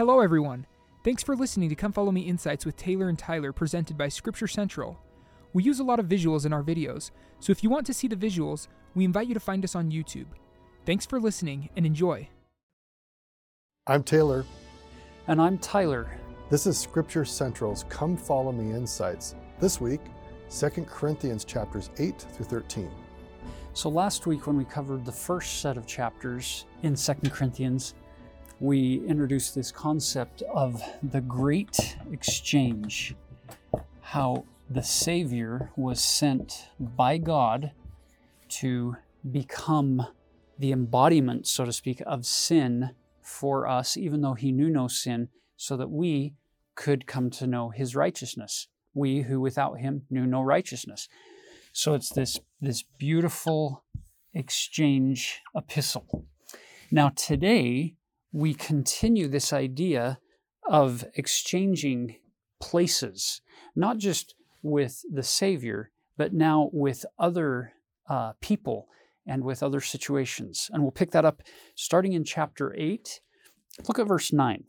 Hello, everyone. Thanks for listening to Come Follow Me Insights with Taylor and Tyler, presented by Scripture Central. We use a lot of visuals in our videos, so if you want to see the visuals, we invite you to find us on YouTube. Thanks for listening and enjoy. I'm Taylor. And I'm Tyler. This is Scripture Central's Come Follow Me Insights. This week, 2 Corinthians chapters 8 through 13. So last week when we covered the first set of chapters in 2 Corinthians, we introduced this concept of the great exchange, how the Savior was sent by God to become the embodiment, so to speak, of sin for us, even though he knew no sin, so that we could come to know his righteousness. We who without him knew no righteousness. So it's this, this beautiful exchange epistle. Now, today, we continue this idea of exchanging places, not just with the Savior, but now with other uh, people and with other situations. And we'll pick that up starting in chapter 8. Look at verse 9.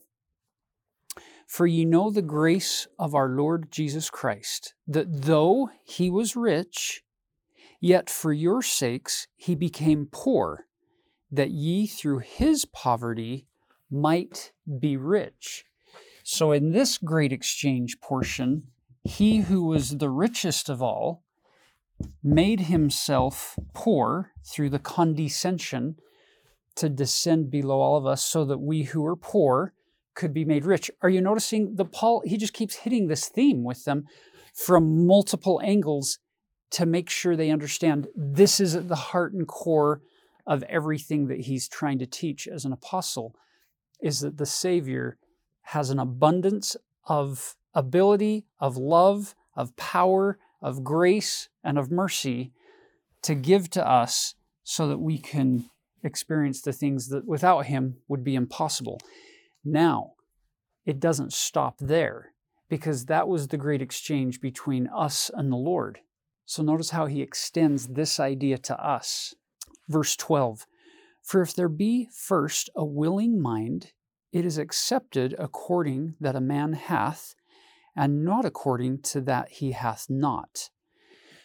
For ye know the grace of our Lord Jesus Christ, that though he was rich, yet for your sakes he became poor, that ye through his poverty might be rich. So, in this great exchange portion, he who was the richest of all made himself poor through the condescension to descend below all of us so that we who are poor could be made rich. Are you noticing the Paul he just keeps hitting this theme with them from multiple angles to make sure they understand this is at the heart and core of everything that he's trying to teach as an apostle is that the savior has an abundance of ability, of love, of power, of grace, and of mercy to give to us so that we can experience the things that without him would be impossible. Now, it doesn't stop there because that was the great exchange between us and the Lord. So notice how he extends this idea to us. Verse 12 For if there be first a willing mind, it is accepted according that a man hath, and not according to that he hath not.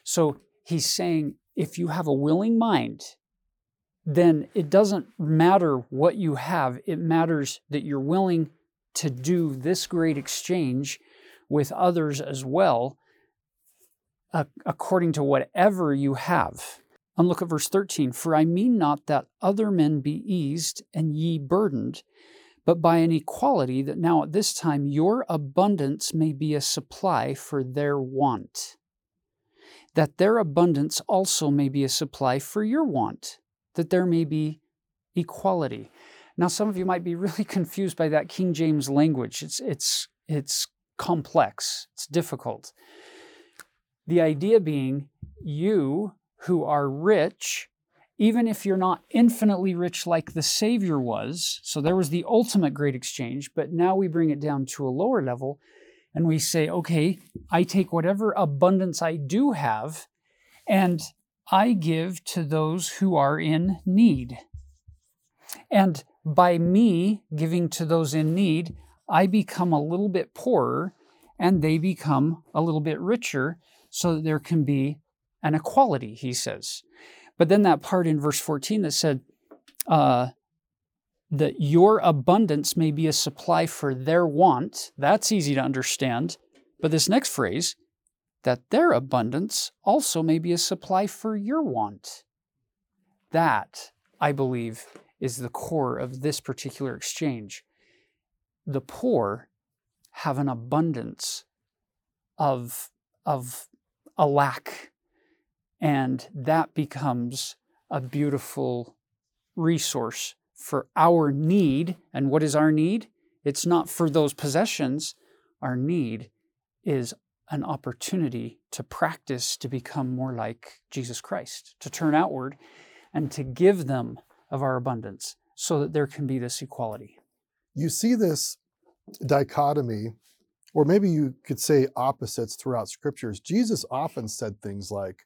So he's saying, if you have a willing mind, then it doesn't matter what you have. It matters that you're willing to do this great exchange with others as well, according to whatever you have. And look at verse 13 For I mean not that other men be eased and ye burdened, but by an equality that now at this time your abundance may be a supply for their want, that their abundance also may be a supply for your want that there may be equality. Now, some of you might be really confused by that King James language. It's, it's, it's complex, it's difficult. The idea being, you who are rich, even if you're not infinitely rich like the Savior was, so there was the ultimate great exchange, but now we bring it down to a lower level and we say, okay, I take whatever abundance I do have and I give to those who are in need. And by me giving to those in need, I become a little bit poorer and they become a little bit richer so that there can be an equality, he says. But then that part in verse 14 that said, uh, that your abundance may be a supply for their want, that's easy to understand. But this next phrase, that their abundance also may be a supply for your want. That, I believe, is the core of this particular exchange. The poor have an abundance of, of a lack, and that becomes a beautiful resource for our need. And what is our need? It's not for those possessions. Our need is an opportunity to practice to become more like Jesus Christ, to turn outward and to give them of our abundance so that there can be this equality. You see this dichotomy, or maybe you could say opposites throughout scriptures. Jesus often said things like,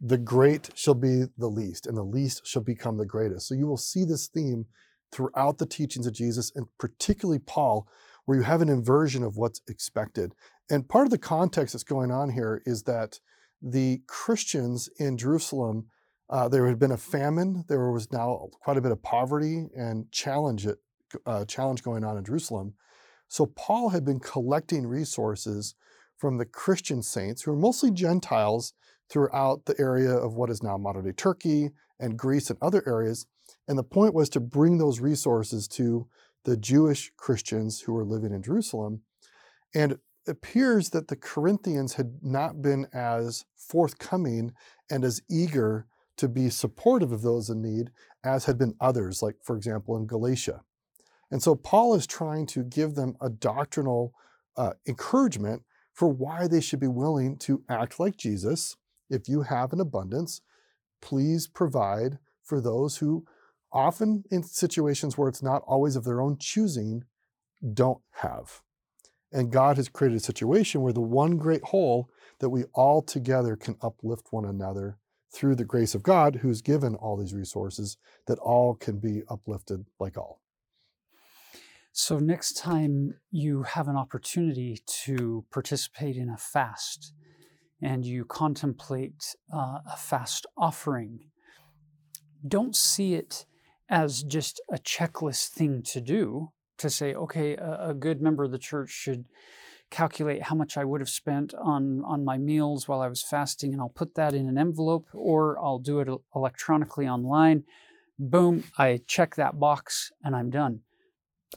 the great shall be the least, and the least shall become the greatest. So you will see this theme throughout the teachings of Jesus, and particularly Paul, where you have an inversion of what's expected. And part of the context that's going on here is that the Christians in Jerusalem, uh, there had been a famine. There was now quite a bit of poverty and challenge, uh, challenge going on in Jerusalem. So Paul had been collecting resources from the Christian saints, who are mostly Gentiles throughout the area of what is now modern day Turkey and Greece and other areas. And the point was to bring those resources to the Jewish Christians who were living in Jerusalem. And it appears that the Corinthians had not been as forthcoming and as eager to be supportive of those in need as had been others, like, for example, in Galatia. And so Paul is trying to give them a doctrinal uh, encouragement for why they should be willing to act like Jesus. If you have an abundance, please provide for those who, often in situations where it's not always of their own choosing, don't have. And God has created a situation where the one great whole that we all together can uplift one another through the grace of God, who's given all these resources, that all can be uplifted like all. So, next time you have an opportunity to participate in a fast and you contemplate uh, a fast offering, don't see it as just a checklist thing to do to say, okay, a, a good member of the church should calculate how much I would have spent on, on my meals while I was fasting, and I'll put that in an envelope or I'll do it electronically online. Boom, I check that box and I'm done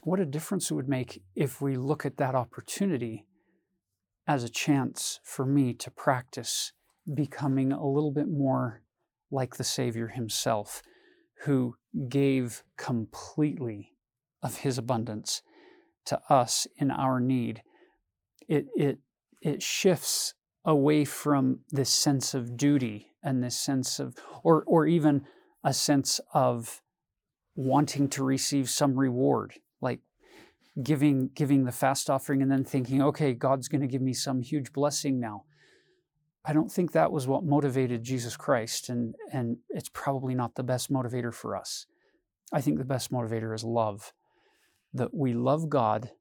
what a difference it would make if we look at that opportunity as a chance for me to practice becoming a little bit more like the Savior himself, who gave completely of his abundance to us in our need. It, it, it shifts away from this sense of duty and this sense of, or, or even a sense of wanting to receive some reward giving giving the fast offering and then thinking, okay, God's going to give me some huge blessing now. I don't think that was what motivated Jesus Christ, and and it's probably not the best motivator for us. I think the best motivator is love. That we love God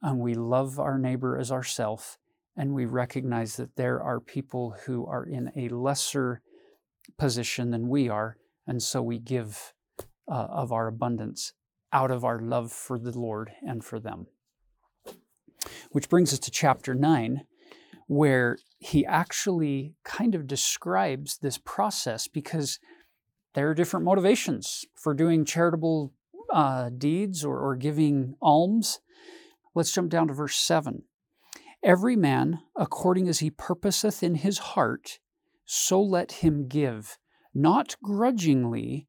and we love our neighbor as ourself, and we recognize that there are people who are in a lesser position than we are, and so we give uh, of our abundance out of our love for the Lord and for them. Which brings us to chapter 9, where he actually kind of describes this process because there are different motivations for doing charitable uh, deeds or, or giving alms. Let's jump down to verse 7. Every man, according as he purposeth in his heart, so let him give, not grudgingly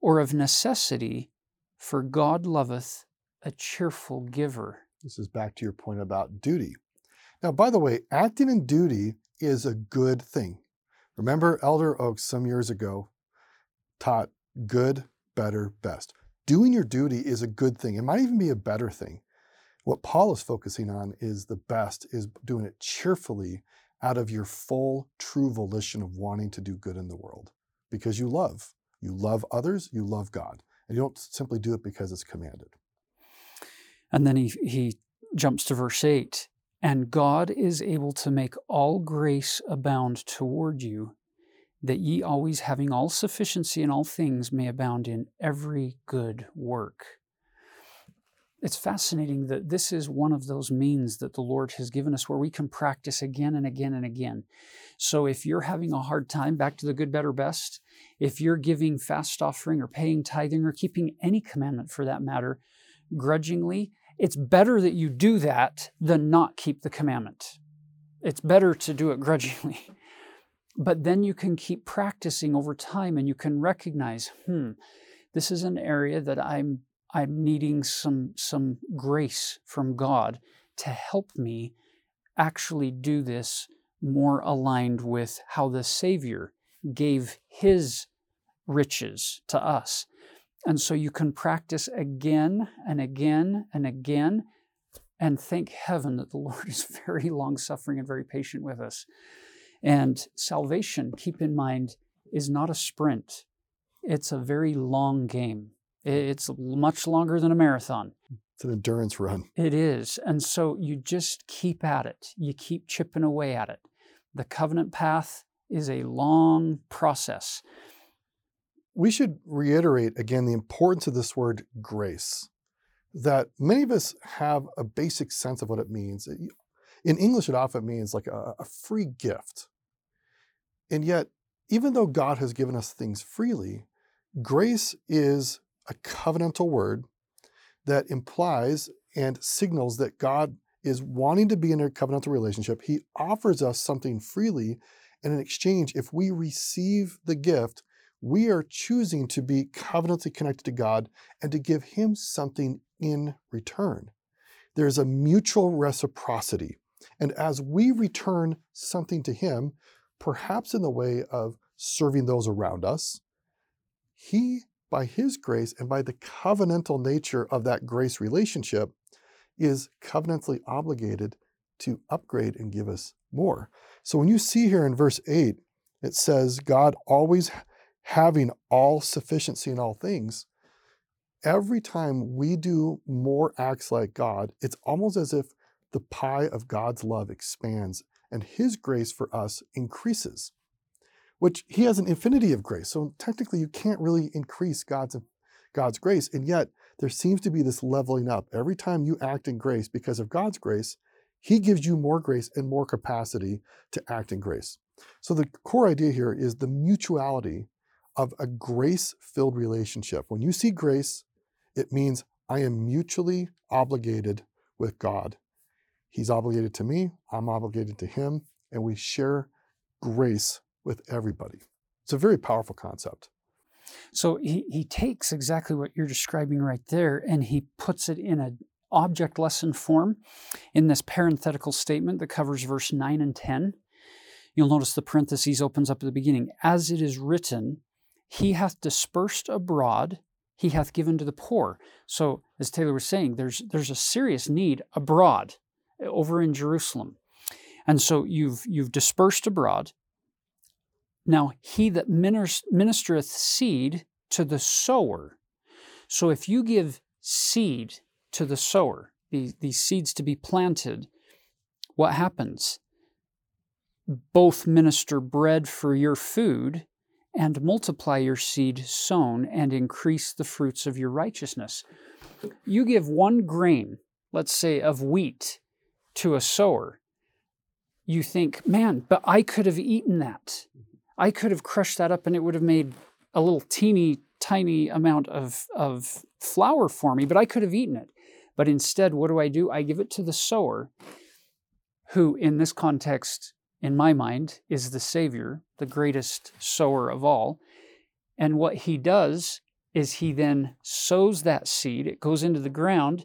or of necessity, for God loveth a cheerful giver. This is back to your point about duty. Now, by the way, acting in duty is a good thing. Remember, Elder Oaks some years ago taught good, better, best. Doing your duty is a good thing. It might even be a better thing. What Paul is focusing on is the best, is doing it cheerfully out of your full, true volition of wanting to do good in the world because you love. You love others, you love God. And you don't simply do it because it's commanded. And then he, he jumps to verse 8 And God is able to make all grace abound toward you, that ye always having all sufficiency in all things may abound in every good work it's fascinating that this is one of those means that the Lord has given us where we can practice again and again and again. So if you're having a hard time, back to the good, better, best, if you're giving fast offering or paying tithing or keeping any commandment for that matter grudgingly, it's better that you do that than not keep the commandment. It's better to do it grudgingly. But then you can keep practicing over time and you can recognize, hmm, this is an area that I'm I'm needing some, some grace from God to help me actually do this more aligned with how the Savior gave His riches to us. And so you can practice again and again and again. And thank heaven that the Lord is very long suffering and very patient with us. And salvation, keep in mind, is not a sprint, it's a very long game. It's much longer than a marathon. It's an endurance run. It is. And so you just keep at it, you keep chipping away at it. The covenant path is a long process. We should reiterate again the importance of this word grace, that many of us have a basic sense of what it means. In English, it often means like a, a free gift. And yet, even though God has given us things freely, grace is a covenantal word that implies and signals that God is wanting to be in a covenantal relationship. He offers us something freely, and in exchange, if we receive the gift, we are choosing to be covenantally connected to God and to give Him something in return. There's a mutual reciprocity. And as we return something to Him, perhaps in the way of serving those around us, He by His grace and by the covenantal nature of that grace relationship, is covenantally obligated to upgrade and give us more. So when you see here in verse 8, it says, God always having all sufficiency in all things. Every time we do more acts like God, it's almost as if the pie of God's love expands and His grace for us increases which he has an infinity of grace. So technically, you can't really increase God's, God's grace. And yet, there seems to be this leveling up. Every time you act in grace because of God's grace, he gives you more grace and more capacity to act in grace. So the core idea here is the mutuality of a grace filled relationship. When you see grace, it means I am mutually obligated with God. He's obligated to me, I'm obligated to him, and we share grace with everybody. It's a very powerful concept. So he, he takes exactly what you're describing right there and he puts it in an object lesson form in this parenthetical statement that covers verse 9 and 10. You'll notice the parentheses opens up at the beginning. As it is written, he hath dispersed abroad, he hath given to the poor. So, as Taylor was saying, there's, there's a serious need abroad over in Jerusalem. And so you've, you've dispersed abroad, now, he that ministereth seed to the sower. So if you give seed to the sower, these, seeds to be planted, what happens? Both minister bread for your food and multiply your seed sown and increase the fruits of your righteousness. You give one grain, let's say of wheat, to a sower. You think, man, but I could have eaten that. I could have crushed that up and it would have made a little teeny tiny amount of, of flour for me, but I could have eaten it. But instead, what do I do? I give it to the sower, who in this context, in my mind, is the Savior, the greatest sower of all. And what he does is he then sows that seed, it goes into the ground,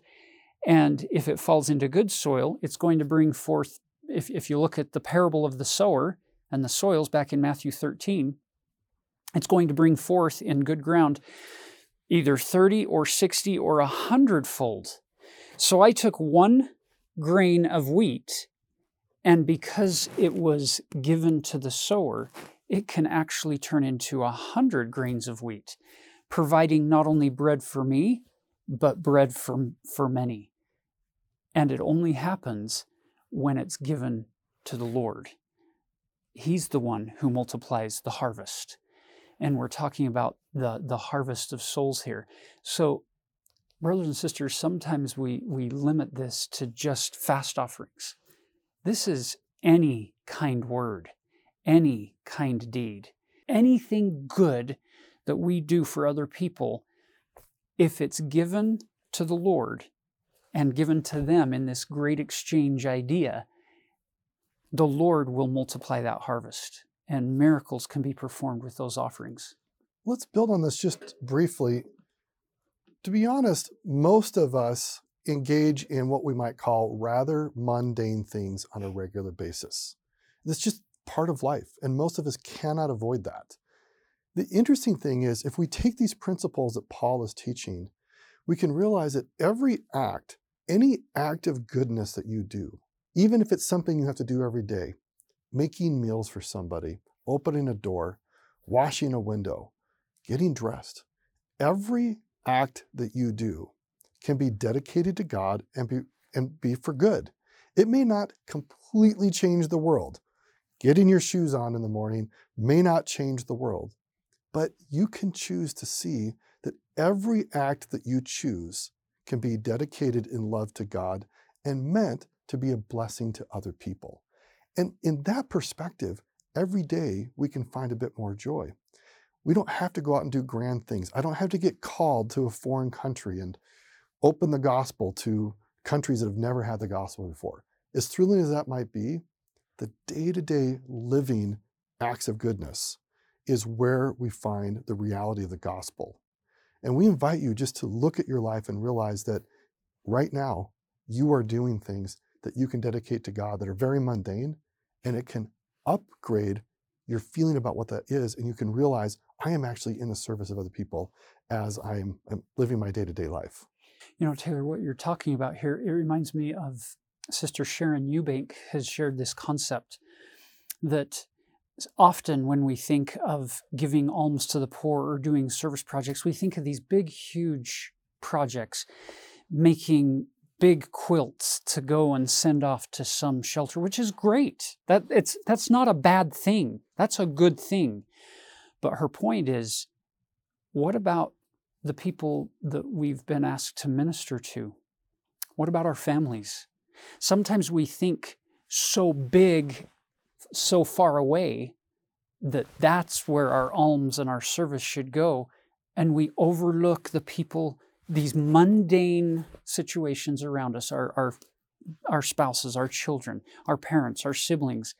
and if it falls into good soil, it's going to bring forth. If, if you look at the parable of the sower, and the soils back in Matthew 13, it's going to bring forth in good ground either 30 or 60 or a hundredfold. So I took one grain of wheat, and because it was given to the sower, it can actually turn into a hundred grains of wheat, providing not only bread for me, but bread for, for many. And it only happens when it's given to the Lord. He's the one who multiplies the harvest. And we're talking about the, the harvest of souls here. So, brothers and sisters, sometimes we, we limit this to just fast offerings. This is any kind word, any kind deed, anything good that we do for other people, if it's given to the Lord and given to them in this great exchange idea, the Lord will multiply that harvest, and miracles can be performed with those offerings. Let's build on this just briefly. To be honest, most of us engage in what we might call rather mundane things on a regular basis. It's just part of life, and most of us cannot avoid that. The interesting thing is, if we take these principles that Paul is teaching, we can realize that every act, any act of goodness that you do, even if it's something you have to do every day, making meals for somebody, opening a door, washing a window, getting dressed, every act that you do can be dedicated to God and be, and be for good. It may not completely change the world. Getting your shoes on in the morning may not change the world, but you can choose to see that every act that you choose can be dedicated in love to God and meant to be a blessing to other people. And in that perspective, every day we can find a bit more joy. We don't have to go out and do grand things. I don't have to get called to a foreign country and open the gospel to countries that have never had the gospel before. As thrilling as that might be, the day to day living acts of goodness is where we find the reality of the gospel. And we invite you just to look at your life and realize that right now you are doing things that you can dedicate to God that are very mundane, and it can upgrade your feeling about what that is. And you can realize I am actually in the service of other people as I am living my day to day life. You know, Taylor, what you're talking about here, it reminds me of Sister Sharon Eubank has shared this concept that often when we think of giving alms to the poor or doing service projects, we think of these big, huge projects, making big quilts to go and send off to some shelter, which is great. That it's that's not a bad thing. That's a good thing. But her point is, what about the people that we've been asked to minister to? What about our families? Sometimes we think so big, so far away, that that's where our alms and our service should go. And we overlook the people, these mundane situations around us, our, our, our spouses, our children, our parents, our siblings,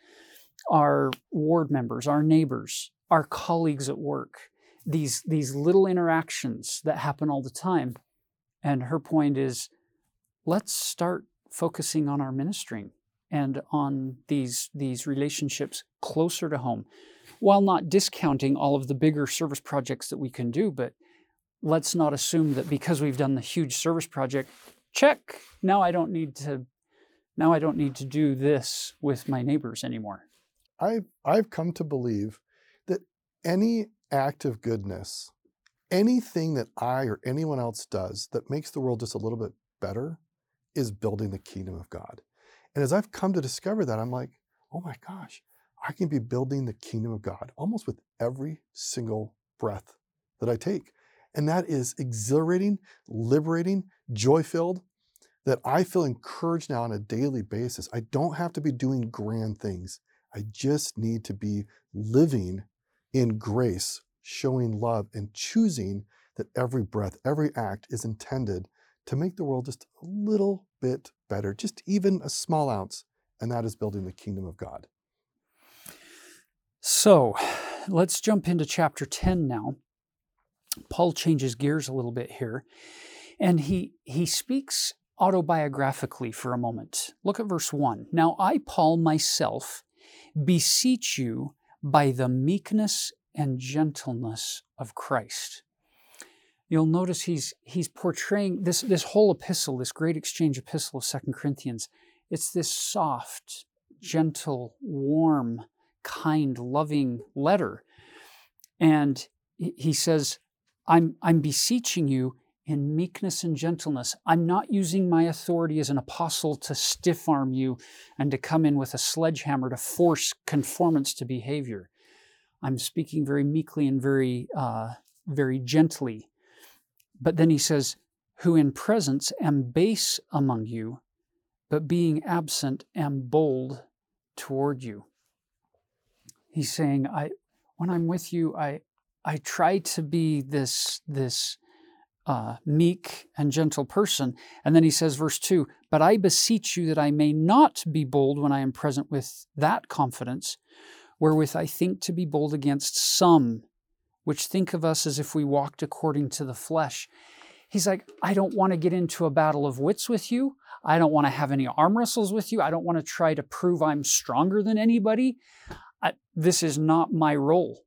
our ward members, our neighbors, our colleagues at work, these, these little interactions that happen all the time. And her point is let's start focusing on our ministering and on these, these relationships closer to home, while not discounting all of the bigger service projects that we can do. But let's not assume that because we've done the huge service project, check, now I don't need to now I don't need to do this with my neighbors anymore. I've, I've come to believe that any act of goodness, anything that I or anyone else does that makes the world just a little bit better, is building the kingdom of God. And as I've come to discover that, I'm like, oh my gosh, I can be building the kingdom of God almost with every single breath that I take. And that is exhilarating, liberating, joy filled, that I feel encouraged now on a daily basis. I don't have to be doing grand things. I just need to be living in grace, showing love, and choosing that every breath, every act is intended to make the world just a little bit better, just even a small ounce, and that is building the kingdom of God. So let's jump into chapter 10 now. Paul changes gears a little bit here, and he, he speaks autobiographically for a moment. Look at verse 1. Now I, Paul, myself, beseech you by the meekness and gentleness of Christ you'll notice he's he's portraying this this whole epistle, this great exchange epistle of Second Corinthians. It's this soft, gentle, warm, kind, loving letter. And he says, I'm, I'm beseeching you in meekness and gentleness. I'm not using my authority as an apostle to stiff arm you and to come in with a sledgehammer to force conformance to behavior. I'm speaking very meekly and very, uh, very gently but then he says, Who in presence am base among you, but being absent am bold toward you. He's saying, I when I'm with you, I I try to be this this uh, meek and gentle person. And then he says, verse 2 But I beseech you that I may not be bold when I am present with that confidence, wherewith I think to be bold against some which think of us as if we walked according to the flesh. He's like, I don't want to get into a battle of wits with you. I don't want to have any arm wrestles with you. I don't want to try to prove I'm stronger than anybody. I, this is not my role.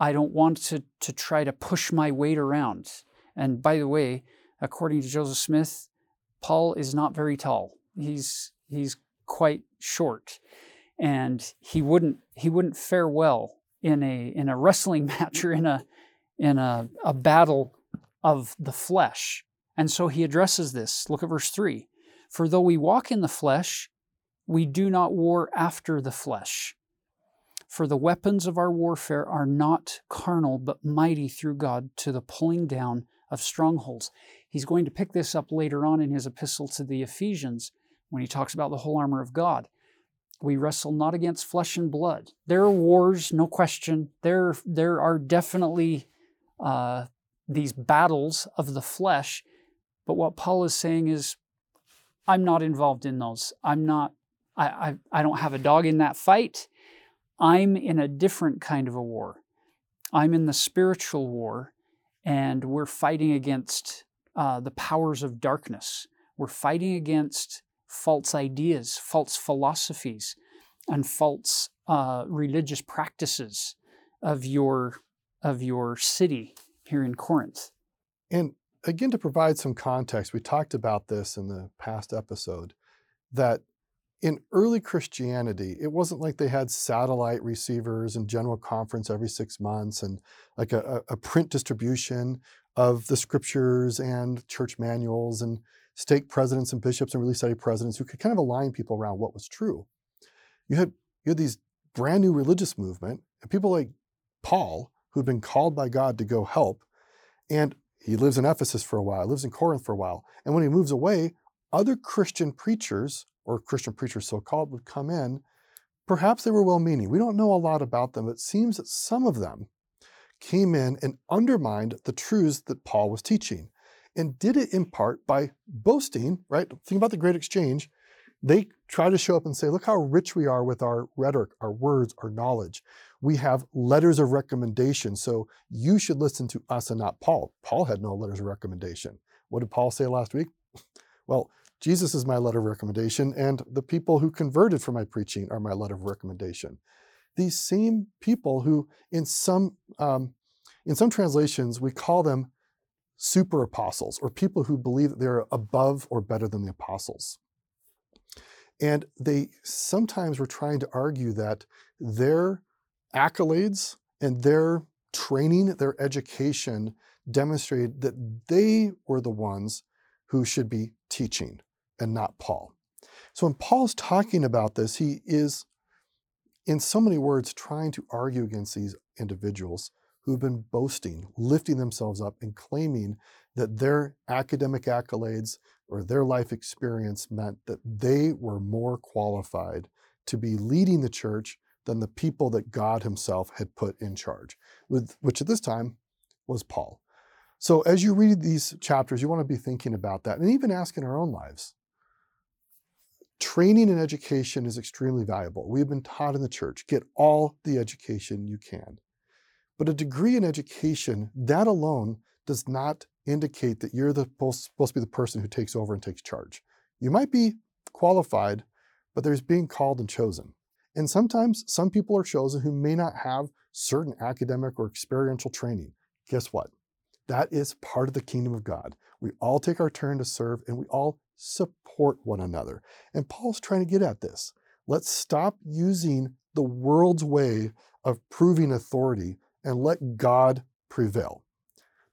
I don't want to, to try to push my weight around. And by the way, according to Joseph Smith, Paul is not very tall. He's he's quite short, and he wouldn't he wouldn't fare well in a in a wrestling match or in a in a, a battle of the flesh. And so he addresses this. Look at verse 3. For though we walk in the flesh, we do not war after the flesh. For the weapons of our warfare are not carnal, but mighty through God to the pulling down of strongholds. He's going to pick this up later on in his epistle to the Ephesians when he talks about the whole armor of God. We wrestle not against flesh and blood. There are wars, no question. There, there are definitely uh, these battles of the flesh. But what Paul is saying is, I'm not involved in those. I'm not, I, I, I don't have a dog in that fight. I'm in a different kind of a war. I'm in the spiritual war, and we're fighting against uh, the powers of darkness. We're fighting against false ideas, false philosophies, and false uh, religious practices of your of your city here in Corinth. And again, to provide some context, we talked about this in the past episode that in early Christianity, it wasn't like they had satellite receivers and general conference every six months and like a, a print distribution of the scriptures and church manuals and stake presidents and bishops and Relief Society presidents who could kind of align people around what was true. You had you had these brand new religious movement and people like Paul who'd been called by God to go help, and he lives in Ephesus for a while, lives in Corinth for a while, and when he moves away, other Christian preachers or Christian preachers so called would come in. Perhaps they were well meaning. We don't know a lot about them. It seems that some of them came in and undermined the truths that Paul was teaching and did it in part by boasting, right? Think about the great exchange. They try to show up and say, look how rich we are with our rhetoric, our words, our knowledge. We have letters of recommendation. So you should listen to us and not Paul. Paul had no letters of recommendation. What did Paul say last week? Well, Jesus is my letter of recommendation, and the people who converted from my preaching are my letter of recommendation. These same people who, in some um, in some translations, we call them super apostles or people who believe that they're above or better than the apostles. And they sometimes were trying to argue that their accolades and their training, their education demonstrated that they were the ones who should be teaching and not Paul. So when Paul's talking about this, he is, in so many words, trying to argue against these individuals who've been boasting, lifting themselves up, and claiming that their academic accolades or their life experience meant that they were more qualified to be leading the church than the people that God Himself had put in charge, which at this time was Paul. So as you read these chapters, you want to be thinking about that and even ask in our own lives Training and education is extremely valuable. We've been taught in the church get all the education you can. But a degree in education, that alone does not indicate that you're the, supposed to be the person who takes over and takes charge. You might be qualified, but there's being called and chosen. And sometimes some people are chosen who may not have certain academic or experiential training. Guess what? That is part of the kingdom of God. We all take our turn to serve and we all support one another. And Paul's trying to get at this. Let's stop using the world's way of proving authority and let God prevail.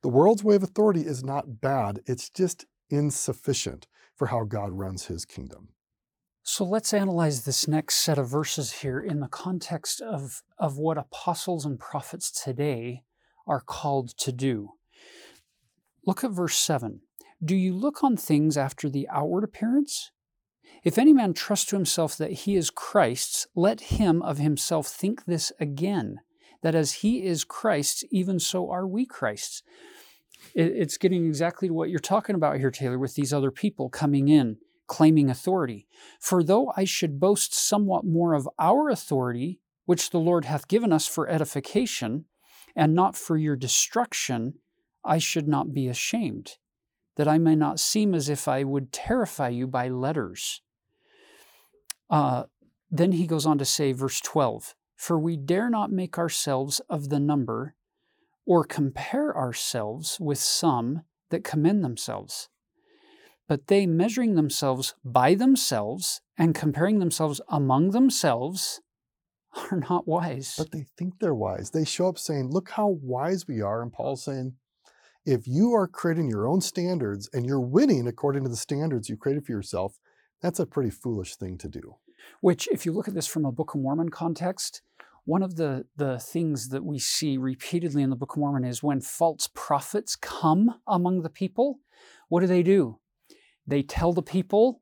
The world's way of authority is not bad, it's just insufficient for how God runs his kingdom. So let's analyze this next set of verses here in the context of, of what apostles and prophets today are called to do. Look at verse 7. Do you look on things after the outward appearance? If any man trust to himself that he is Christ's, let him of himself think this again, that as he is Christ's, even so are we Christ's. It's getting exactly to what you're talking about here, Taylor, with these other people coming in, claiming authority. For though I should boast somewhat more of our authority, which the Lord hath given us for edification, and not for your destruction, I should not be ashamed that I may not seem as if I would terrify you by letters. Uh, then he goes on to say, verse 12 For we dare not make ourselves of the number or compare ourselves with some that commend themselves. But they, measuring themselves by themselves and comparing themselves among themselves, are not wise. But they think they're wise. They show up saying, Look how wise we are. And Paul's saying, if you are creating your own standards and you're winning according to the standards you created for yourself, that's a pretty foolish thing to do. Which, if you look at this from a Book of Mormon context, one of the, the things that we see repeatedly in the Book of Mormon is when false prophets come among the people, what do they do? They tell the people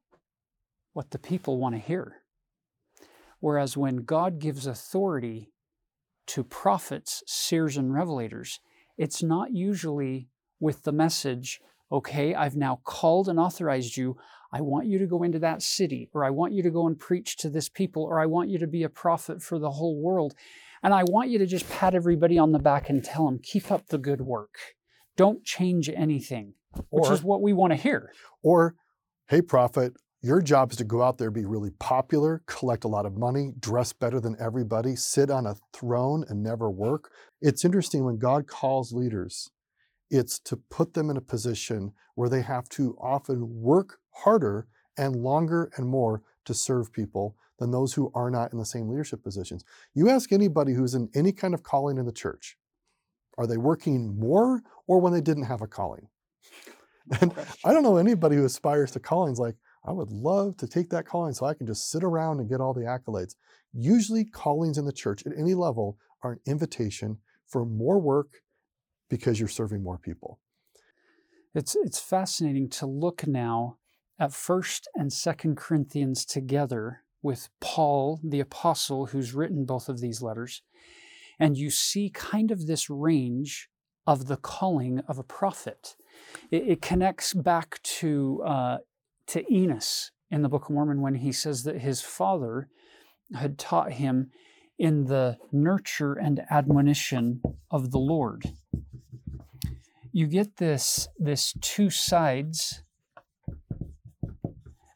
what the people want to hear. Whereas when God gives authority to prophets, seers, and revelators, it's not usually with the message, okay, I've now called and authorized you. I want you to go into that city, or I want you to go and preach to this people, or I want you to be a prophet for the whole world. And I want you to just pat everybody on the back and tell them, keep up the good work. Don't change anything, which Or- is what we want to hear. Or, hey, prophet, your job is to go out there, be really popular, collect a lot of money, dress better than everybody, sit on a throne and never work. It's interesting when God calls leaders, it's to put them in a position where they have to often work harder and longer and more to serve people than those who are not in the same leadership positions. You ask anybody who's in any kind of calling in the church, are they working more or when they didn't have a calling? And I don't know anybody who aspires to callings like, I would love to take that calling so I can just sit around and get all the accolades. Usually, callings in the church at any level are an invitation for more work because you're serving more people. It's it's fascinating to look now at First and Second Corinthians together with Paul the apostle who's written both of these letters, and you see kind of this range of the calling of a prophet. It, it connects back to uh, to Enos in the Book of Mormon when he says that his father had taught him in the nurture and admonition of the Lord you get this this two sides.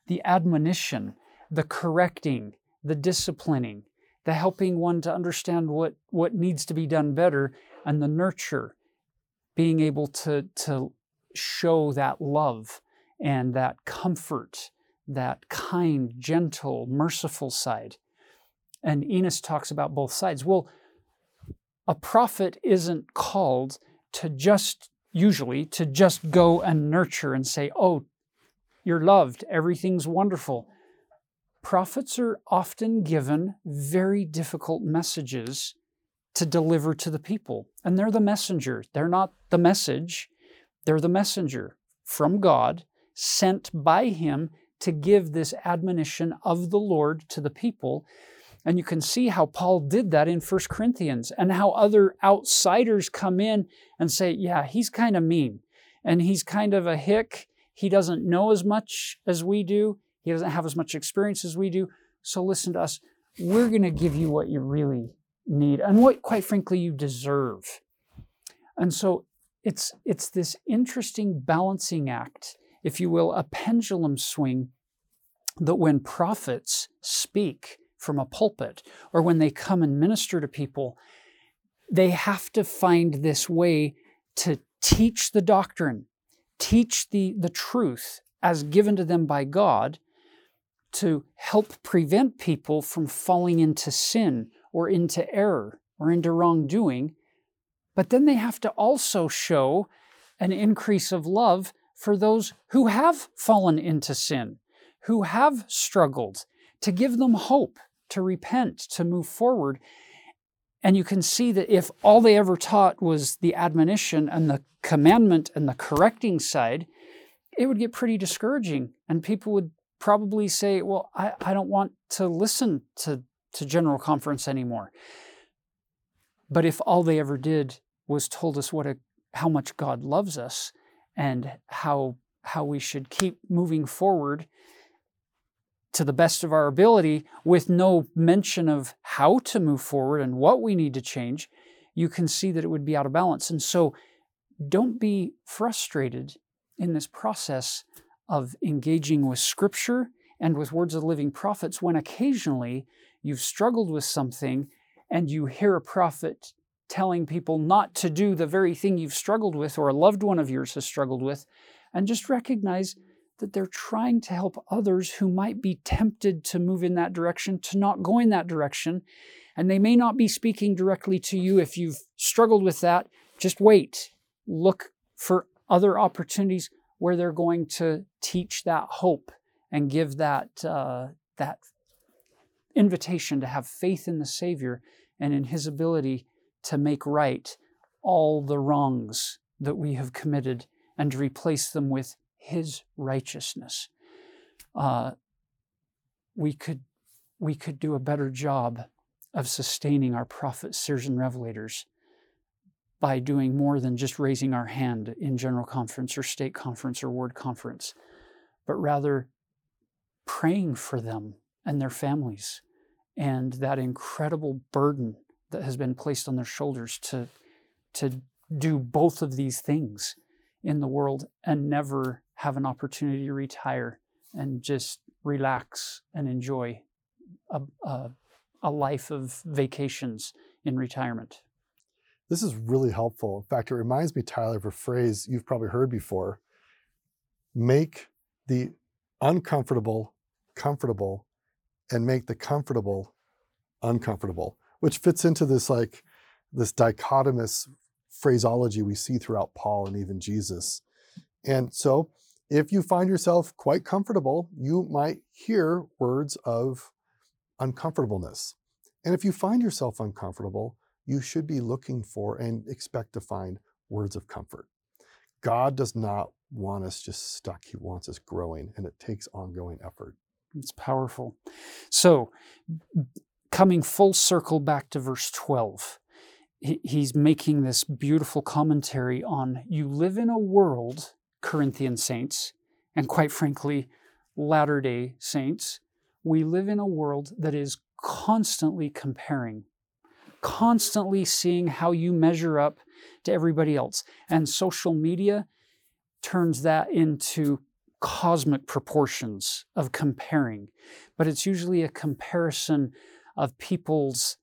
The admonition the correcting the disciplining the helping one to understand what what needs to be done better and the nurture being able to to show that love and that comfort that kind gentle merciful side. And Enos talks about both sides. Well a prophet isn't called to just usually to just go and nurture and say, Oh, you're loved, everything's wonderful. Prophets are often given very difficult messages to deliver to the people, and they're the messenger. They're not the message, they're the messenger from God, sent by Him to give this admonition of the Lord to the people. And you can see how Paul did that in 1 Corinthians and how other outsiders come in and say, yeah, he's kind of mean and he's kind of a hick. He doesn't know as much as we do, he doesn't have as much experience as we do. So listen to us. We're going to give you what you really need and what, quite frankly, you deserve. And so it's, it's this interesting balancing act, if you will, a pendulum swing that when prophets speak, from a pulpit or when they come and minister to people, they have to find this way to teach the doctrine, teach the, the truth as given to them by God to help prevent people from falling into sin or into error or into wrongdoing. But then they have to also show an increase of love for those who have fallen into sin, who have struggled, to give them hope to repent, to move forward. And you can see that if all they ever taught was the admonition and the commandment and the correcting side, it would get pretty discouraging. And people would probably say, Well, I, I don't want to listen to, to General Conference anymore. But if all they ever did was told us what a, how much God loves us and how, how we should keep moving forward to the best of our ability with no mention of how to move forward and what we need to change, you can see that it would be out of balance. And so don't be frustrated in this process of engaging with Scripture and with words of living prophets when occasionally you've struggled with something and you hear a prophet telling people not to do the very thing you've struggled with or a loved one of yours has struggled with, and just recognize that they're trying to help others who might be tempted to move in that direction to not go in that direction. And they may not be speaking directly to you if you've struggled with that. Just wait. Look for other opportunities where they're going to teach that hope and give that, uh, that invitation to have faith in the Savior and in His ability to make right all the wrongs that we have committed and to replace them with His righteousness. Uh, we could we could do a better job of sustaining our prophets, seers, and revelators by doing more than just raising our hand in general conference or stake conference or ward conference, but rather praying for them and their families and that incredible burden that has been placed on their shoulders to, to do both of these things in the world and never have an opportunity to retire and just relax and enjoy a, a, a life of vacations in retirement. This is really helpful. In fact, it reminds me, Tyler, of a phrase you've probably heard before make the uncomfortable comfortable and make the comfortable uncomfortable, which fits into this like this dichotomous phraseology we see throughout Paul and even Jesus. And so, if you find yourself quite comfortable, you might hear words of uncomfortableness. And if you find yourself uncomfortable, you should be looking for and expect to find words of comfort. God does not want us just stuck, He wants us growing, and it takes ongoing effort. It's powerful. So, coming full circle back to verse 12, he's making this beautiful commentary on you live in a world, Corinthian saints, and quite frankly, Latter day saints, we live in a world that is constantly comparing, constantly seeing how you measure up to everybody else. And social media turns that into cosmic proportions of comparing, but it's usually a comparison of people's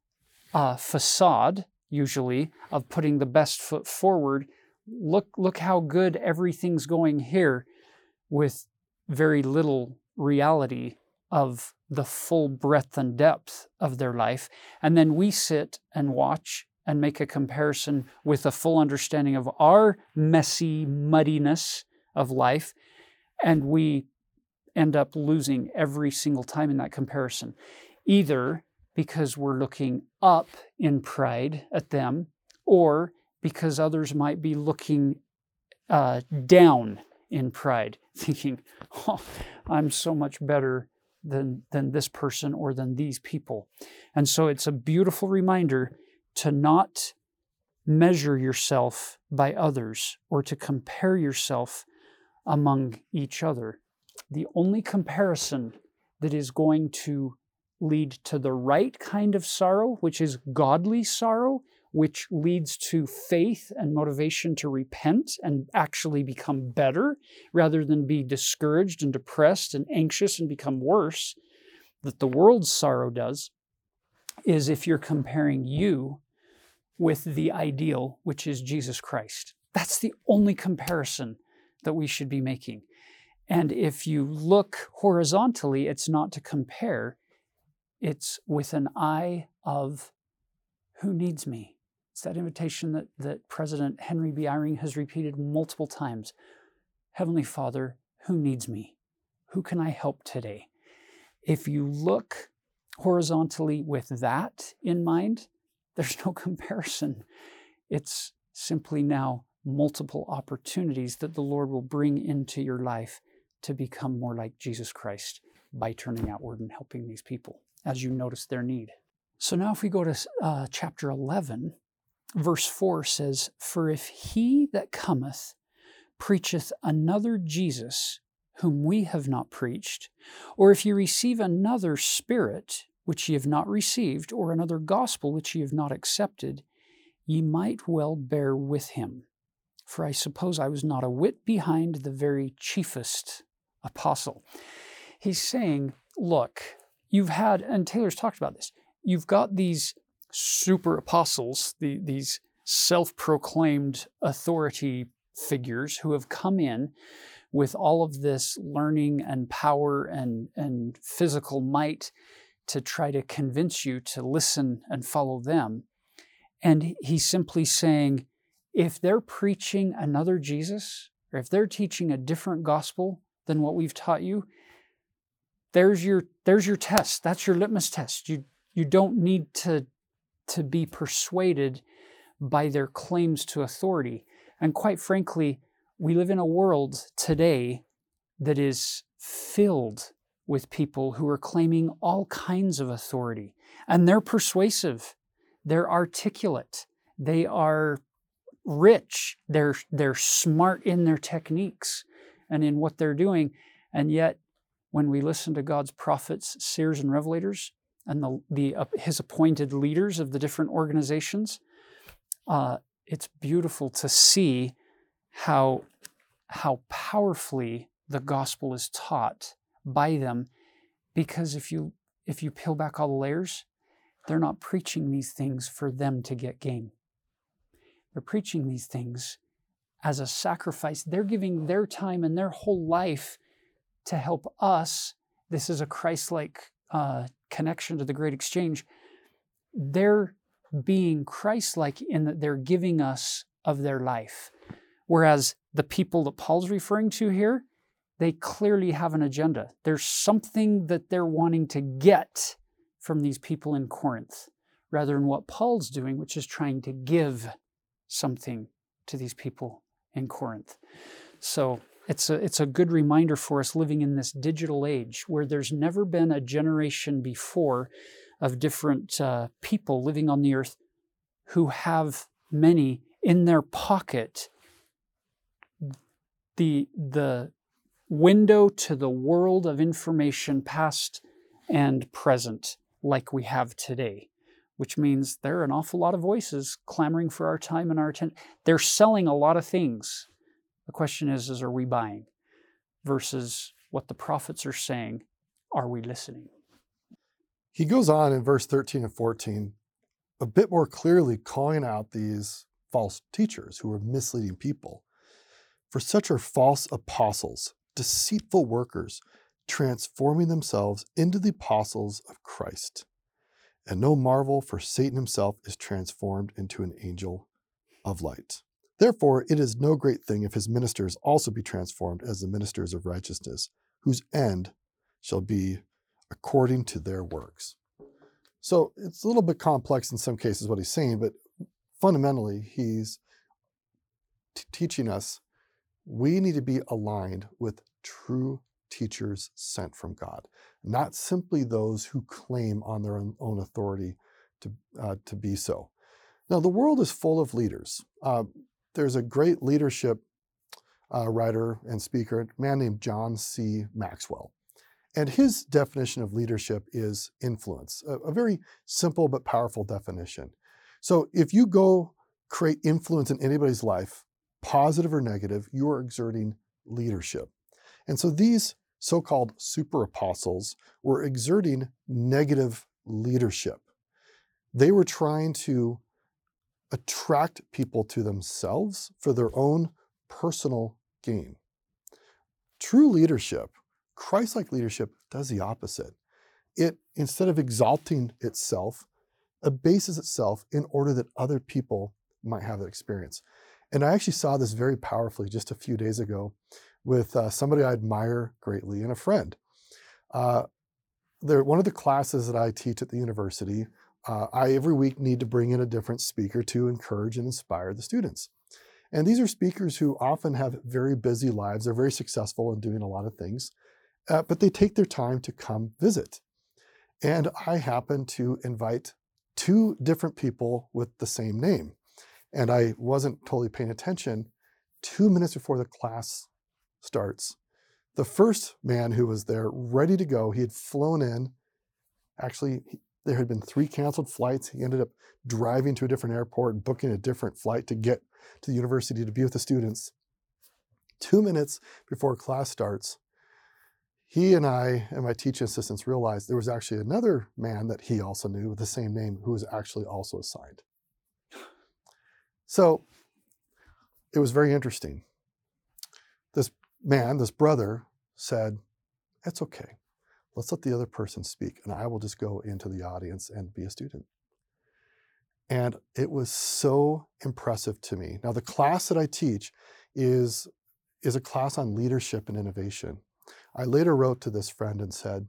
uh, facade, usually, of putting the best foot forward. Look, look how good everything's going here with very little reality of the full breadth and depth of their life. And then we sit and watch and make a comparison with a full understanding of our messy muddiness of life and we end up losing every single time in that comparison. Either because we're looking up in pride at them, or because others might be looking uh, down in pride, thinking, oh, I'm so much better than, than this person or than these people. And so it's a beautiful reminder to not measure yourself by others or to compare yourself among each other. The only comparison that is going to lead to the right kind of sorrow, which is godly sorrow, which leads to faith and motivation to repent and actually become better rather than be discouraged and depressed and anxious and become worse, that the world's sorrow does, is if you're comparing you with the ideal, which is Jesus Christ. That's the only comparison that we should be making. And if you look horizontally, it's not to compare, it's with an eye of who needs me. It's that invitation that, that President Henry B. Eyring has repeated multiple times Heavenly Father, who needs me? Who can I help today? If you look horizontally with that in mind, there's no comparison. It's simply now multiple opportunities that the Lord will bring into your life to become more like Jesus Christ by turning outward and helping these people as you notice their need. So now, if we go to uh, chapter 11, verse 4 says, For if he that cometh preacheth another Jesus, whom we have not preached, or if ye receive another Spirit, which ye have not received, or another gospel which ye have not accepted, ye might well bear with him for I suppose I was not a whit behind the very chiefest apostle. He's saying, look, you've had, and Taylor's talked about this, you've got these super apostles, the, these self proclaimed authority figures who have come in with all of this learning and power and, and physical might to try to convince you to listen and follow them. And he's simply saying, if they're preaching another Jesus, or if they're teaching a different gospel than what we've taught you, there's your there's your test. That's your litmus test. You you don't need to to be persuaded by their claims to authority. And quite frankly, we live in a world today that is filled with people who are claiming all kinds of authority. And they're persuasive, they're articulate, they are rich, they're, they're smart in their techniques and in what they're doing. And yet, when we listen to God's prophets, seers, and revelators, and the, the uh, his appointed leaders of the different organizations, uh, it's beautiful to see how how powerfully the gospel is taught by them because if you if you peel back all the layers they're not preaching these things for them to get gain. They're preaching these things as a sacrifice. They're giving their time and their whole life to help us. This is a christ-like uh, connection to the great exchange they're being christ-like in that they're giving us of their life whereas the people that paul's referring to here they clearly have an agenda. There's something that they're wanting to get from these people in Corinth, rather than what Paul's doing, which is trying to give something to these people in Corinth. So it's a, it's a good reminder for us living in this digital age where there's never been a generation before of different uh, people living on the earth who have many in their pocket the the window to the world of information, past and present, like we have today, which means there are an awful lot of voices clamoring for our time and our attention. They're selling a lot of things. The question is, is are we buying? Versus what the prophets are saying, are we listening? He goes on in verse 13 and 14, a bit more clearly calling out these false teachers who are misleading people. For such are false apostles, deceitful workers, transforming themselves into the apostles of Christ. And no marvel, for Satan himself is transformed into an angel of light. Therefore, it is no great thing if his ministers also be transformed as the ministers of righteousness, whose end shall be according to their works. So it's a little bit complex in some cases what he's saying, but fundamentally, he's t- teaching us we need to be aligned with true teachers sent from God, not simply those who claim on their own authority to, uh, to be so. Now, the world is full of leaders. Uh, there's a great leadership uh, writer and speaker, a man named John C. Maxwell. And his definition of leadership is influence, a, a very simple but powerful definition. So if you go create influence in anybody's life, positive or negative, you are exerting leadership. And so these so called super apostles were exerting negative leadership. They were trying to attract people to themselves for their own personal gain. True leadership, Christ like leadership, does the opposite. It, instead of exalting itself, abases itself in order that other people might have that experience. And I actually saw this very powerfully just a few days ago with uh, somebody I admire greatly and a friend. Uh, there, one of the classes that I teach at the university, uh, I every week need to bring in a different speaker to encourage and inspire the students. And these are speakers who often have very busy lives. They're very successful in doing a lot of things, uh, but they take their time to come visit. And I happen to invite two different people with the same name and I wasn't totally paying attention. Two minutes before the class starts, the first man who was there, ready to go, he had flown in. Actually, there had been three canceled flights. He ended up driving to a different airport booking a different flight to get to the university to be with the students. Two minutes before class starts, he and I and my teaching assistants realized there was actually another man that he also knew with the same name who was actually also assigned. So it was very interesting. This man, this brother, said, It's okay. Let's let the other person speak, and I will just go into the audience and be a student. And it was so impressive to me. Now, the class that I teach is, is a class on leadership and innovation. I later wrote to this friend and said,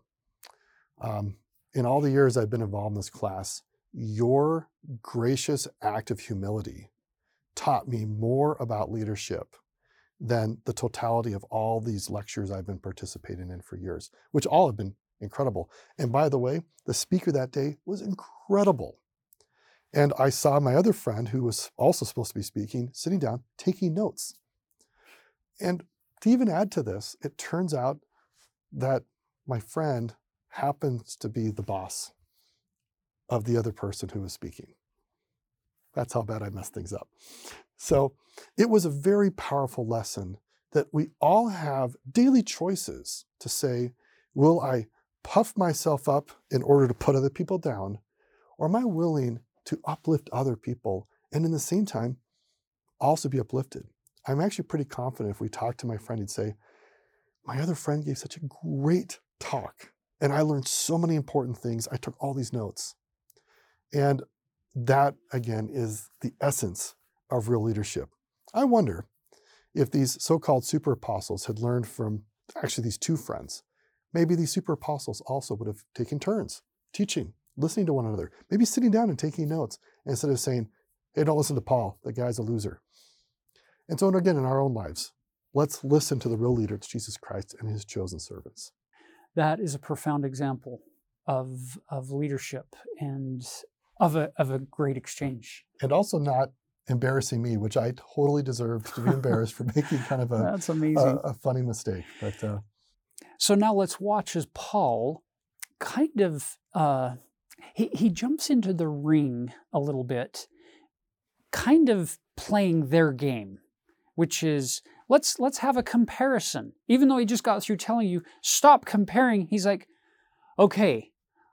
um, in all the years I've been involved in this class, your gracious act of humility taught me more about leadership than the totality of all these lectures I've been participating in for years, which all have been incredible. And by the way, the speaker that day was incredible. And I saw my other friend, who was also supposed to be speaking, sitting down, taking notes. And to even add to this, it turns out that my friend happens to be the boss of the other person who was speaking. That's how bad I messed things up. So it was a very powerful lesson that we all have daily choices to say, will I puff myself up in order to put other people down? Or am I willing to uplift other people and in the same time also be uplifted? I'm actually pretty confident if we talk to my friend, he'd say, My other friend gave such a great talk, and I learned so many important things. I took all these notes. And that, again, is the essence of real leadership. I wonder if these so called super apostles had learned from actually these two friends. Maybe these super apostles also would have taken turns teaching, listening to one another, maybe sitting down and taking notes instead of saying, hey, don't listen to Paul, that guy's a loser. And so, again, in our own lives, let's listen to the real leader, it's Jesus Christ and his chosen servants. That is a profound example of, of leadership and of a, of a great exchange. And also not embarrassing me, which I totally deserved to be embarrassed for making kind of a that's amazing a, a funny mistake. But uh, so now let's watch as Paul kind of uh, he he jumps into the ring a little bit, kind of playing their game, which is let's let's have a comparison. Even though he just got through telling you stop comparing, he's like, okay,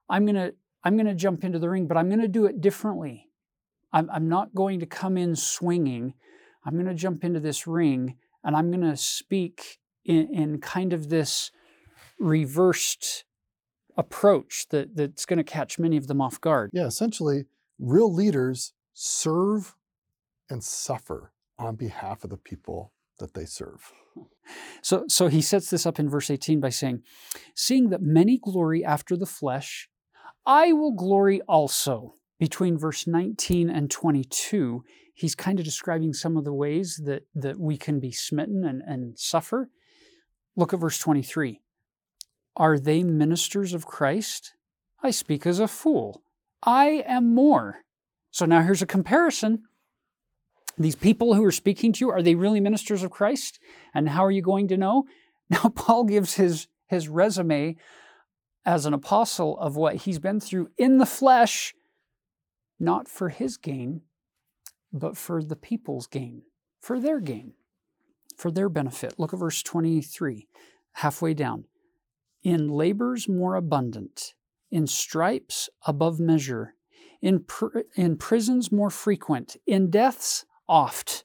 I'm gonna I'm gonna jump into the ring, but I'm gonna do it differently. I'm, I'm not going to come in swinging. I'm going to jump into this ring and I'm going to speak in, in kind of this reversed approach that, that's going to catch many of them off guard. Yeah, essentially, real leaders serve and suffer on behalf of the people that they serve. So, so he sets this up in verse 18 by saying, Seeing that many glory after the flesh, I will glory also between verse 19 and 22, he's kind of describing some of the ways that, that we can be smitten and, and suffer. Look at verse 23. Are they ministers of Christ? I speak as a fool. I am more. So now here's a comparison. These people who are speaking to you, are they really ministers of Christ? And how are you going to know? Now, Paul gives his, his resume as an apostle of what he's been through in the flesh not for his gain, but for the people's gain, for their gain, for their benefit. Look at verse 23, halfway down. In labors more abundant, in stripes above measure, in, pr- in prisons more frequent, in deaths oft.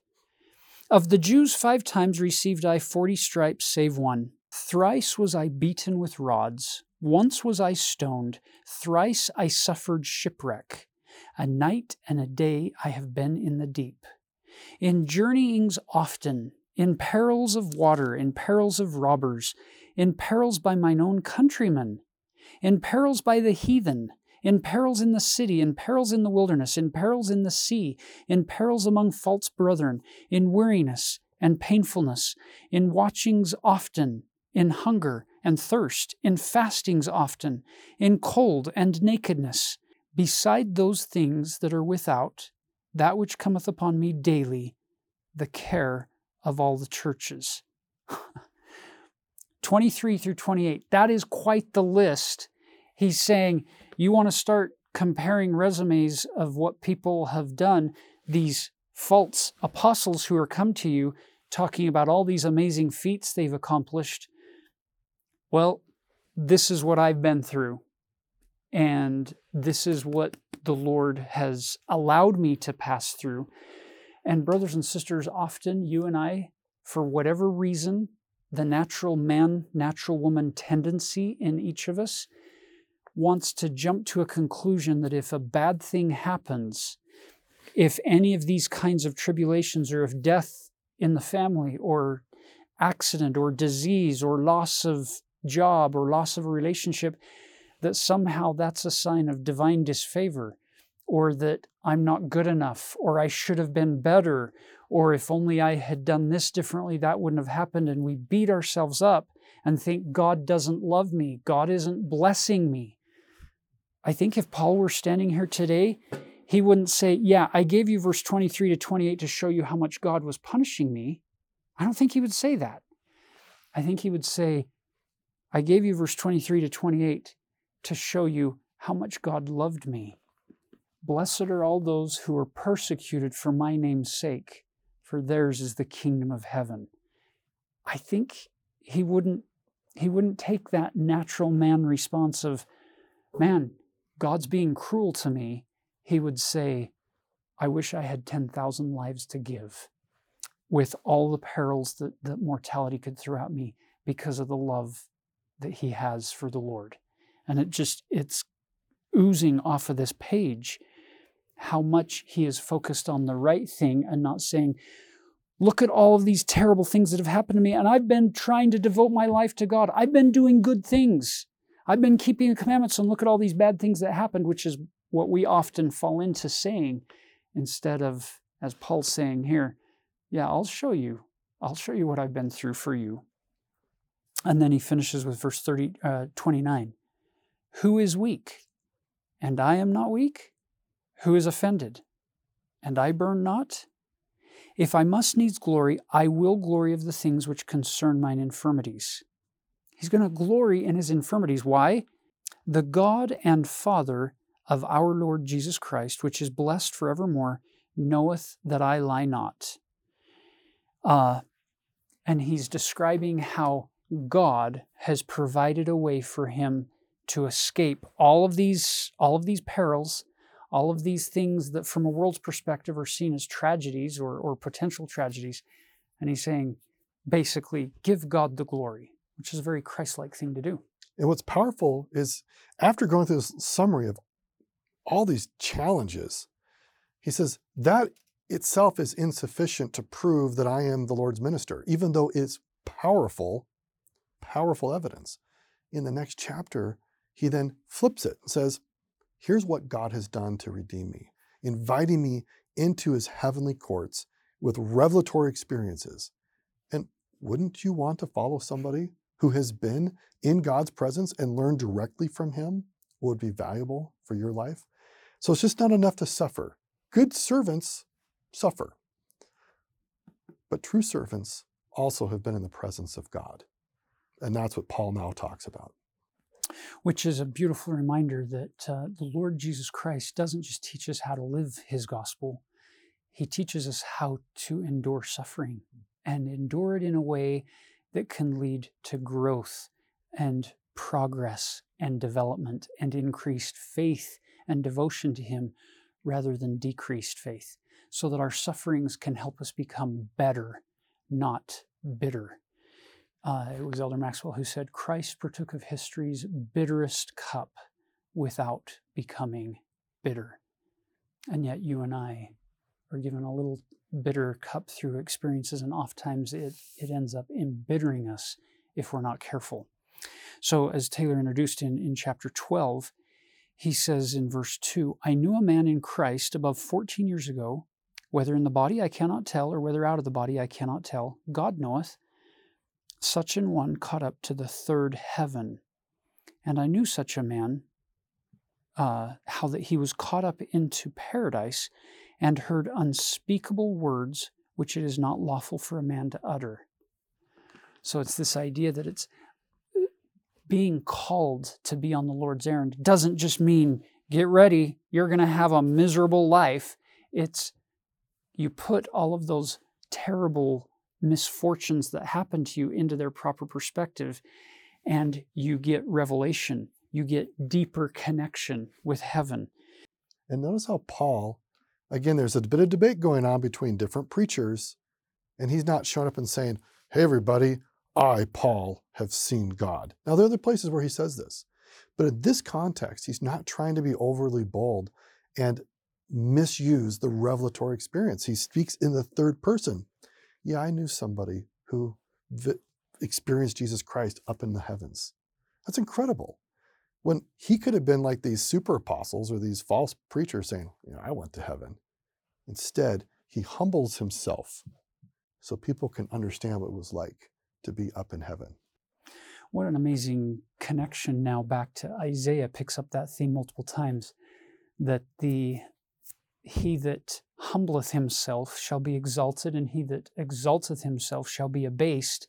Of the Jews, five times received I forty stripes, save one. Thrice was I beaten with rods. Once was I stoned. Thrice I suffered shipwreck. A night and a day I have been in the deep. In journeyings often, in perils of water, in perils of robbers, in perils by mine own countrymen, in perils by the heathen, in perils in the city, in perils in the wilderness, in perils in the sea, in perils among false brethren, in weariness and painfulness, in watchings often, in hunger and thirst, in fastings often, in cold and nakedness, beside those things that are without, that which cometh upon me daily, the care of all the churches. 23 through 28, that is quite the list. He's saying, you want to start comparing resumes of what people have done, these false apostles who are come to you talking about all these amazing feats they've accomplished. Well, this is what I've been through. And this is what the Lord has allowed me to pass through. And, brothers and sisters, often you and I, for whatever reason, the natural man, natural woman tendency in each of us wants to jump to a conclusion that if a bad thing happens, if any of these kinds of tribulations or if death in the family or accident or disease or loss of job or loss of a relationship, that somehow that's a sign of divine disfavor or that I'm not good enough or I should have been better or if only I had done this differently, that wouldn't have happened. And we beat ourselves up and think God doesn't love me, God isn't blessing me. I think if Paul were standing here today, he wouldn't say, Yeah, I gave you verse 23 to 28 to show you how much God was punishing me. I don't think he would say that. I think he would say, I gave you verse 23 to 28 to show you how much God loved me. Blessed are all those who are persecuted for my name's sake, for theirs is the kingdom of heaven. I think he wouldn't he wouldn't take that natural man response of, man, God's being cruel to me. He would say, I wish I had 10,000 lives to give with all the perils that, that mortality could throw at me because of the love that he has for the Lord. And it just, it's oozing off of this page how much he is focused on the right thing and not saying, Look at all of these terrible things that have happened to me, and I've been trying to devote my life to God. I've been doing good things. I've been keeping the commandments, and look at all these bad things that happened, which is what we often fall into saying instead of, as Paul's saying here, yeah, I'll show you. I'll show you what I've been through for you. And then he finishes with verse 30, uh, 29. Who is weak? And I am not weak? Who is offended? And I burn not? If I must needs glory, I will glory of the things which concern mine infirmities. He's going to glory in his infirmities. Why? The God and Father of our Lord Jesus Christ, which is blessed forevermore, knoweth that I lie not. Uh, and he's describing how God has provided a way for him to escape all of these all of these perils, all of these things that from a world's perspective are seen as tragedies or, or potential tragedies. And he's saying, basically, give God the glory, which is a very Christ-like thing to do. And what's powerful is after going through this summary of all these challenges, he says that itself is insufficient to prove that I am the Lord's minister, even though it's powerful powerful evidence. In the next chapter, he then flips it and says, Here's what God has done to redeem me, inviting me into his heavenly courts with revelatory experiences. And wouldn't you want to follow somebody who has been in God's presence and learned directly from him what would be valuable for your life? So it's just not enough to suffer. Good servants suffer. But true servants also have been in the presence of God. And that's what Paul now talks about. Which is a beautiful reminder that uh, the Lord Jesus Christ doesn't just teach us how to live his gospel, he teaches us how to endure suffering and endure it in a way that can lead to growth and progress and development and increased faith and devotion to him rather than decreased faith, so that our sufferings can help us become better, not bitter. Uh, it was Elder Maxwell who said, Christ partook of history's bitterest cup without becoming bitter. And yet you and I are given a little bitter cup through experiences, and oftentimes it, it ends up embittering us if we're not careful. So, as Taylor introduced in, in chapter 12, he says in verse 2 I knew a man in Christ above 14 years ago, whether in the body I cannot tell, or whether out of the body I cannot tell. God knoweth such an one caught up to the third heaven. And I knew such a man, uh, how that he was caught up into paradise and heard unspeakable words which it is not lawful for a man to utter. So it's this idea that it's uh, being called to be on the Lord's errand doesn't just mean get ready, you're going to have a miserable life. It's you put all of those terrible misfortunes that happen to you into their proper perspective, and you get revelation. You get deeper connection with heaven. And notice how Paul, again, there's a bit of debate going on between different preachers, and he's not showing up and saying, Hey, everybody, I, Paul, have seen God. Now, there are other places where he says this, but in this context, he's not trying to be overly bold and misuse the revelatory experience. He speaks in the third person. Yeah, I knew somebody who vi- experienced Jesus Christ up in the heavens. That's incredible. When he could have been like these super apostles or these false preachers saying, you know, I went to heaven. Instead, he humbles himself so people can understand what it was like to be up in heaven. What an amazing connection now back to Isaiah picks up that theme multiple times that the he that humbleth himself shall be exalted and he that exalteth himself shall be abased.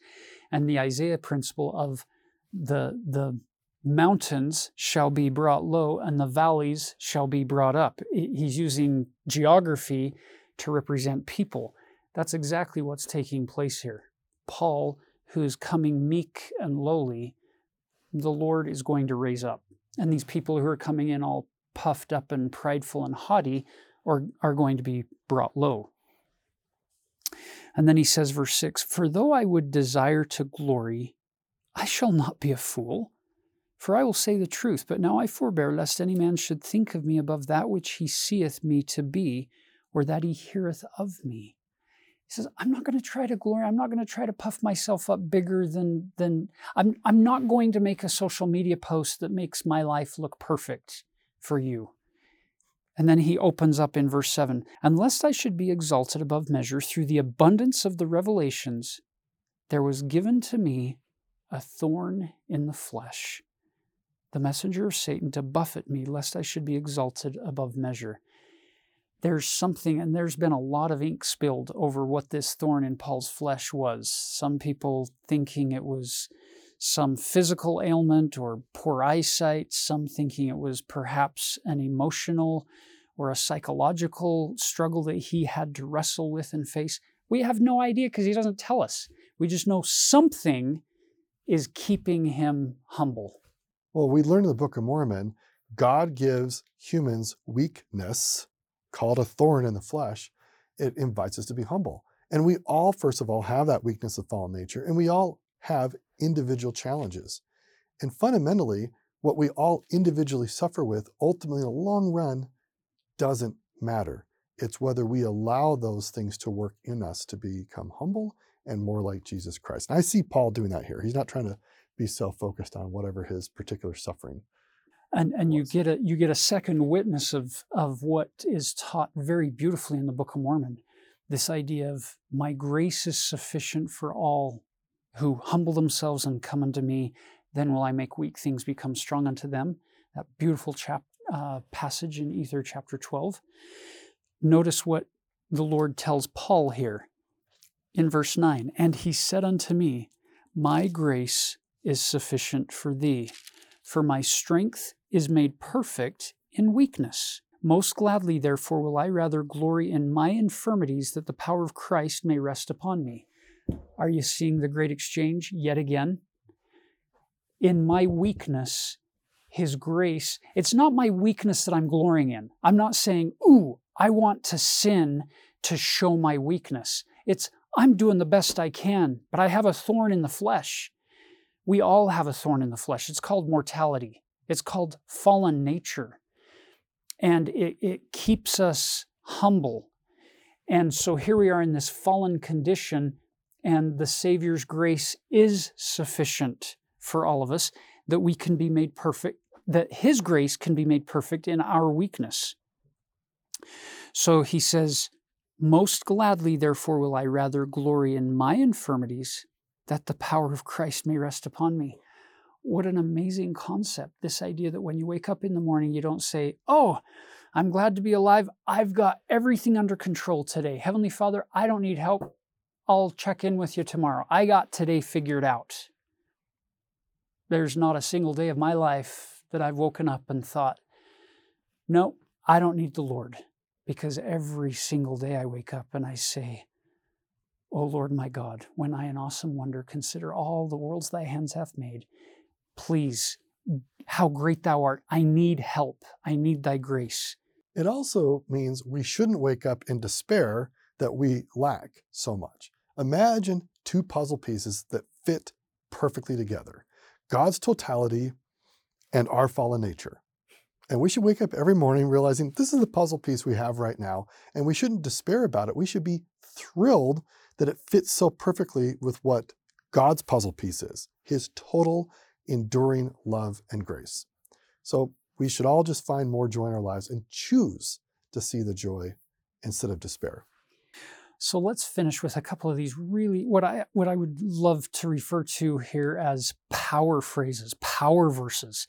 And the Isaiah principle of the the mountains shall be brought low and the valleys shall be brought up. He's using geography to represent people. That's exactly what's taking place here. Paul who's coming meek and lowly the Lord is going to raise up. And these people who are coming in all puffed up and prideful and haughty are, are going to be brought low. And then he says, verse 6 For though I would desire to glory, I shall not be a fool, for I will say the truth. But now I forbear, lest any man should think of me above that which he seeth me to be, or that he heareth of me. He says, I'm not going to try to glory. I'm not going to try to puff myself up bigger than, than I'm, I'm not going to make a social media post that makes my life look perfect for you. And then he opens up in verse 7 Unless I should be exalted above measure through the abundance of the revelations, there was given to me a thorn in the flesh, the messenger of Satan to buffet me, lest I should be exalted above measure. There's something, and there's been a lot of ink spilled over what this thorn in Paul's flesh was. Some people thinking it was some physical ailment or poor eyesight, some thinking it was perhaps an emotional or a psychological struggle that he had to wrestle with and face. We have no idea because he doesn't tell us. We just know something is keeping him humble. Well, we learn in the Book of Mormon, God gives humans weakness called a thorn in the flesh. It invites us to be humble. And we all, first of all, have that weakness of fallen nature, and we all have individual challenges. And fundamentally, what we all individually suffer with, ultimately in the long run, doesn't matter. It's whether we allow those things to work in us to become humble and more like Jesus Christ. And I see Paul doing that here. He's not trying to be self-focused on whatever his particular suffering. And and you get a you get a second witness of of what is taught very beautifully in the Book of Mormon. This idea of my grace is sufficient for all who humble themselves and come unto me, then will I make weak things become strong unto them. That beautiful chap, uh, passage in Ether chapter 12. Notice what the Lord tells Paul here in verse 9 And he said unto me, My grace is sufficient for thee, for my strength is made perfect in weakness. Most gladly, therefore, will I rather glory in my infirmities, that the power of Christ may rest upon me. Are you seeing the great exchange yet again? In my weakness, His grace, it's not my weakness that I'm glorying in. I'm not saying, Ooh, I want to sin to show my weakness. It's, I'm doing the best I can, but I have a thorn in the flesh. We all have a thorn in the flesh. It's called mortality, it's called fallen nature. And it, it keeps us humble. And so here we are in this fallen condition and the Savior's grace is sufficient for all of us, that we can be made perfect, that His grace can be made perfect in our weakness. So he says, Most gladly, therefore, will I rather glory in my infirmities, that the power of Christ may rest upon me. What an amazing concept. This idea that when you wake up in the morning, you don't say, Oh, I'm glad to be alive. I've got everything under control today. Heavenly Father, I don't need help. I'll check in with you tomorrow. I got today figured out. There's not a single day of my life that I've woken up and thought, no, I don't need the Lord. Because every single day I wake up and I say, O Lord my God, when I in awesome wonder consider all the worlds thy hands hath made, please, how great thou art. I need help. I need thy grace. It also means we shouldn't wake up in despair that we lack so much. Imagine two puzzle pieces that fit perfectly together God's totality and our fallen nature. And we should wake up every morning realizing this is the puzzle piece we have right now, and we shouldn't despair about it. We should be thrilled that it fits so perfectly with what God's puzzle piece is his total enduring love and grace. So we should all just find more joy in our lives and choose to see the joy instead of despair. So let's finish with a couple of these really what I what I would love to refer to here as power phrases, power verses.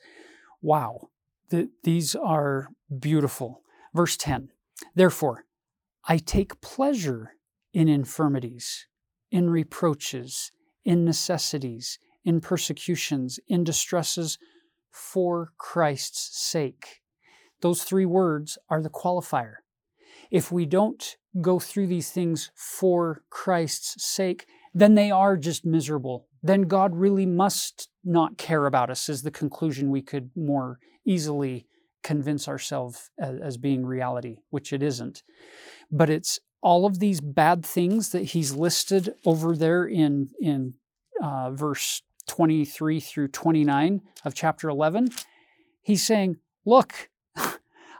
Wow. The, these are beautiful. Verse 10. Therefore, I take pleasure in infirmities, in reproaches, in necessities, in persecutions, in distresses for Christ's sake. Those three words are the qualifier. If we don't go through these things for Christ's sake, then they are just miserable. Then God really must not care about us, is the conclusion we could more easily convince ourselves as, being reality, which it isn't. But it's all of these bad things that he's listed over there in, in uh, verse 23 through 29 of chapter 11. He's saying, Look,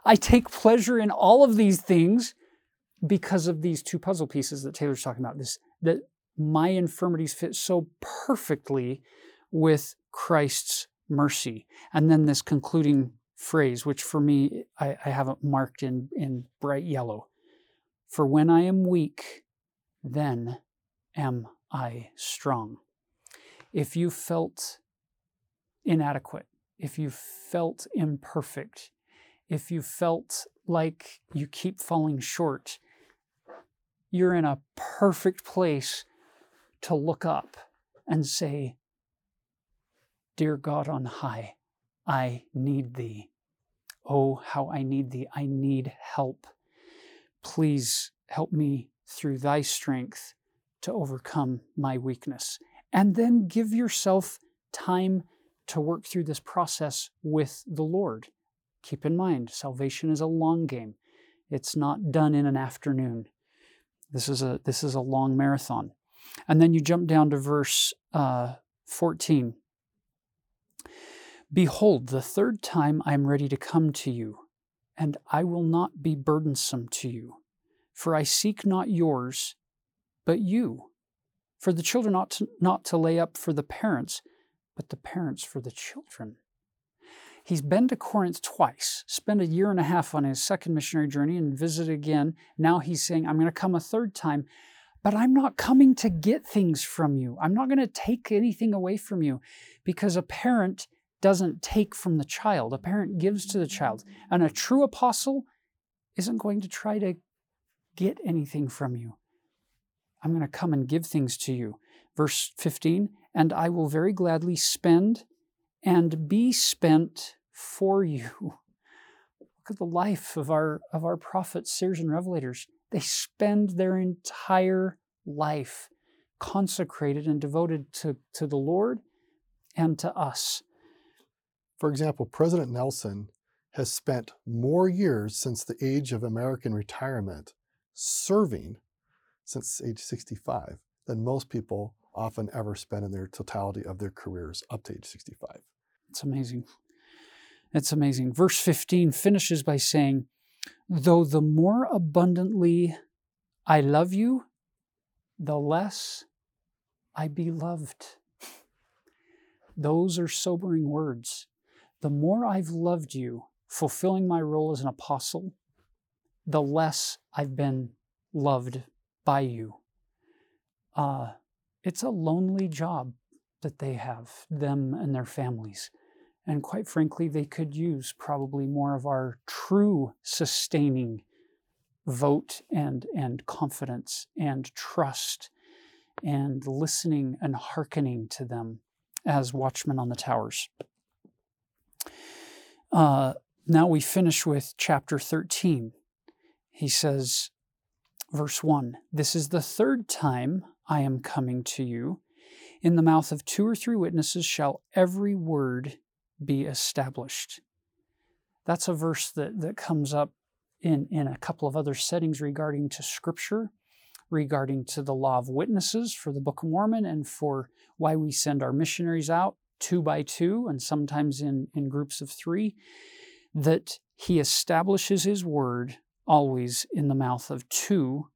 I take pleasure in all of these things because of these two puzzle pieces that Taylor's talking about. This that my infirmities fit so perfectly with Christ's mercy. And then this concluding phrase, which for me I, I haven't marked in, in bright yellow. For when I am weak, then am I strong. If you felt inadequate, if you felt imperfect, if you felt like you keep falling short, you're in a perfect place to look up and say, Dear God on high, I need thee. Oh, how I need thee. I need help. Please help me through thy strength to overcome my weakness. And then give yourself time to work through this process with the Lord. Keep in mind, salvation is a long game. It's not done in an afternoon. This is a this is a long marathon. And then you jump down to verse uh, 14. Behold, the third time I am ready to come to you, and I will not be burdensome to you, for I seek not yours, but you. For the children ought to, not to lay up for the parents, but the parents for the children. He's been to Corinth twice, spent a year and a half on his second missionary journey, and visited again. Now he's saying, I'm going to come a third time, but I'm not coming to get things from you. I'm not going to take anything away from you because a parent doesn't take from the child, a parent gives to the child. And a true apostle isn't going to try to get anything from you. I'm going to come and give things to you. Verse 15, and I will very gladly spend and be spent for you. Look at the life of our, of our prophets, seers, and revelators. They spend their entire life consecrated and devoted to, to the Lord and to us. For example, President Nelson has spent more years since the age of American retirement serving since age 65 than most people often ever spend in their totality of their careers up to age 65. It's amazing. It's amazing. Verse 15 finishes by saying, Though the more abundantly I love you, the less I be loved. Those are sobering words. The more I've loved you, fulfilling my role as an apostle, the less I've been loved by you. Uh, it's a lonely job that they have, them and their families. And quite frankly, they could use probably more of our true sustaining vote and, and confidence and trust and listening and hearkening to them as watchmen on the towers. Uh, now we finish with chapter 13. He says, verse 1 This is the third time I am coming to you. In the mouth of two or three witnesses shall every word be established. That's a verse that, that comes up in, in a couple of other settings regarding to Scripture, regarding to the law of witnesses for the Book of Mormon, and for why we send our missionaries out two by two and sometimes in, in groups of three. that he establishes his word always in the mouth of two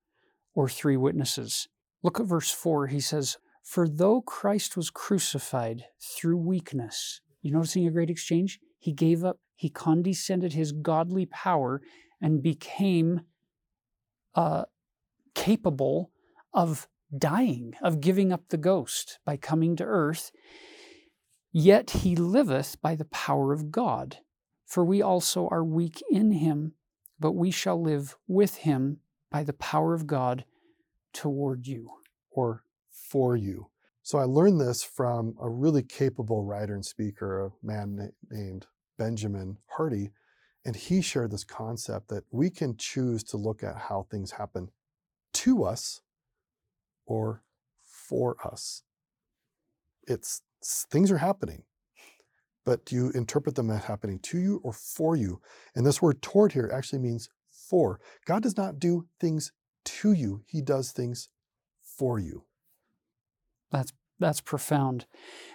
or three witnesses. Look at verse 4. He says, For though Christ was crucified through weakness, you noticing a great exchange? He gave up, he condescended his godly power and became uh, capable of dying, of giving up the ghost by coming to earth. Yet he liveth by the power of God. For we also are weak in him, but we shall live with him by the power of God toward you. Or for you. So I learned this from a really capable writer and speaker, a man named Benjamin Hardy, and he shared this concept that we can choose to look at how things happen to us or for us. It's things are happening, but do you interpret them as happening to you or for you? And this word toward here actually means for. God does not do things to you, He does things for you. That's that's profound,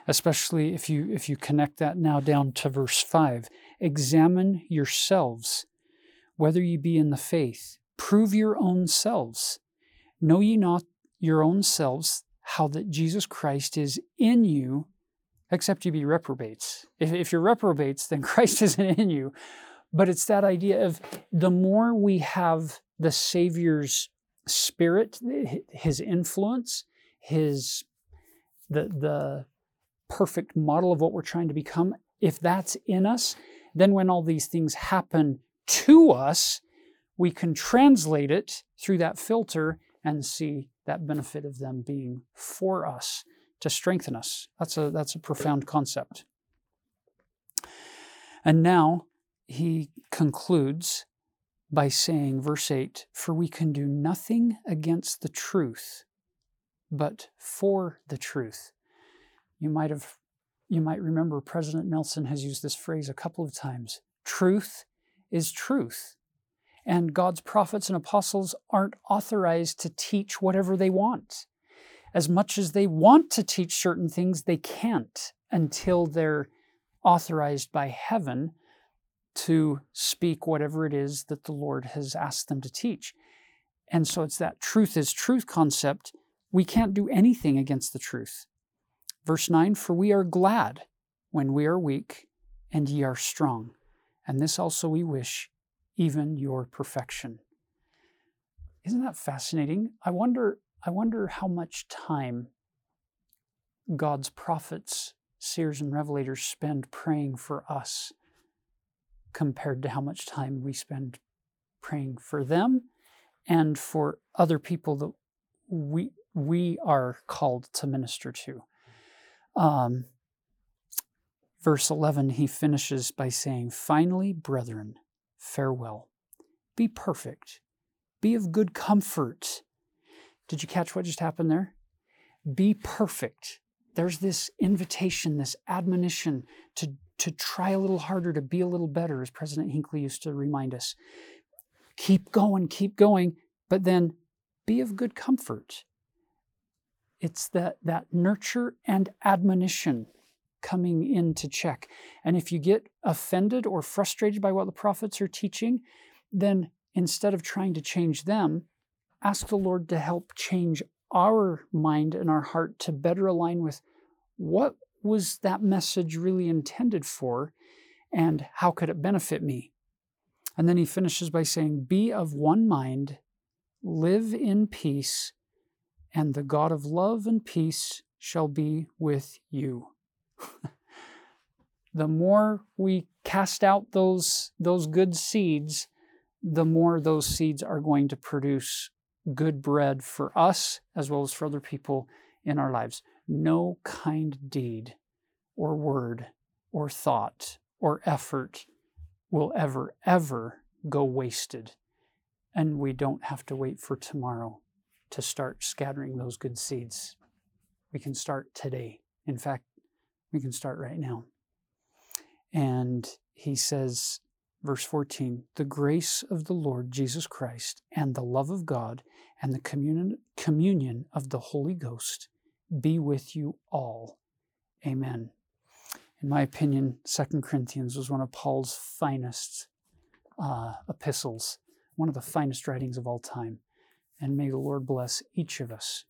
especially if you if you connect that now down to verse five. Examine yourselves, whether ye be in the faith. Prove your own selves. Know ye not your own selves how that Jesus Christ is in you, except you be reprobates. If, if you're reprobates, then Christ isn't in you. But it's that idea of the more we have the Savior's spirit, his influence, his the the perfect model of what we're trying to become, if that's in us, then when all these things happen to us, we can translate it through that filter and see that benefit of them being for us to strengthen us. That's a, that's a profound concept. And now he concludes by saying, verse 8, For we can do nothing against the truth, but for the truth. You might have you might remember President Nelson has used this phrase a couple of times. Truth is truth. And God's prophets and apostles aren't authorized to teach whatever they want. As much as they want to teach certain things, they can't until they're authorized by heaven to speak whatever it is that the Lord has asked them to teach. And so it's that truth is truth concept. We can't do anything against the truth. Verse 9 For we are glad when we are weak, and ye are strong. And this also we wish, even your perfection. Isn't that fascinating? I wonder, I wonder how much time God's prophets, seers, and revelators spend praying for us compared to how much time we spend praying for them and for other people that we, we are called to minister to. Um, verse 11, he finishes by saying, Finally, brethren, farewell. Be perfect. Be of good comfort. Did you catch what just happened there? Be perfect. There's this invitation, this admonition to, to try a little harder, to be a little better, as President Hinckley used to remind us. Keep going, keep going, but then be of good comfort. It's that, that nurture and admonition coming into check. And if you get offended or frustrated by what the prophets are teaching, then instead of trying to change them, ask the Lord to help change our mind and our heart to better align with what was that message really intended for and how could it benefit me? And then he finishes by saying, Be of one mind, live in peace, and the God of love and peace shall be with you. the more we cast out those, those good seeds, the more those seeds are going to produce good bread for us as well as for other people in our lives. No kind deed or word or thought or effort will ever, ever go wasted. And we don't have to wait for tomorrow to start scattering those good seeds. We can start today. In fact, we can start right now. And he says, verse 14, the grace of the Lord Jesus Christ and the love of God and the communion, communion of the Holy Ghost be with you all. Amen. In my opinion, Second Corinthians was one of Paul's finest uh, epistles, one of the finest writings of all time. And may the Lord bless each of us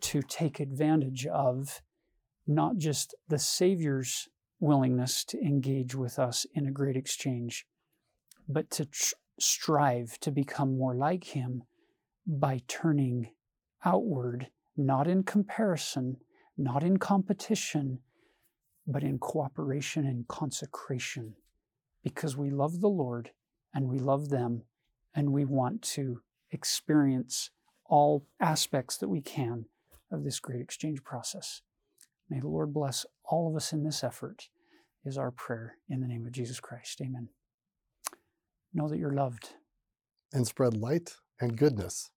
to take advantage of not just the Savior's willingness to engage with us in a great exchange, but to tr- strive to become more like Him by turning outward, not in comparison, not in competition, but in cooperation and consecration, because we love the Lord and we love them and we want to experience all aspects that we can of this great exchange process. May the Lord bless all of us in this effort, is our prayer in the name of Jesus Christ. Amen. Know that you're loved. And spread light and goodness.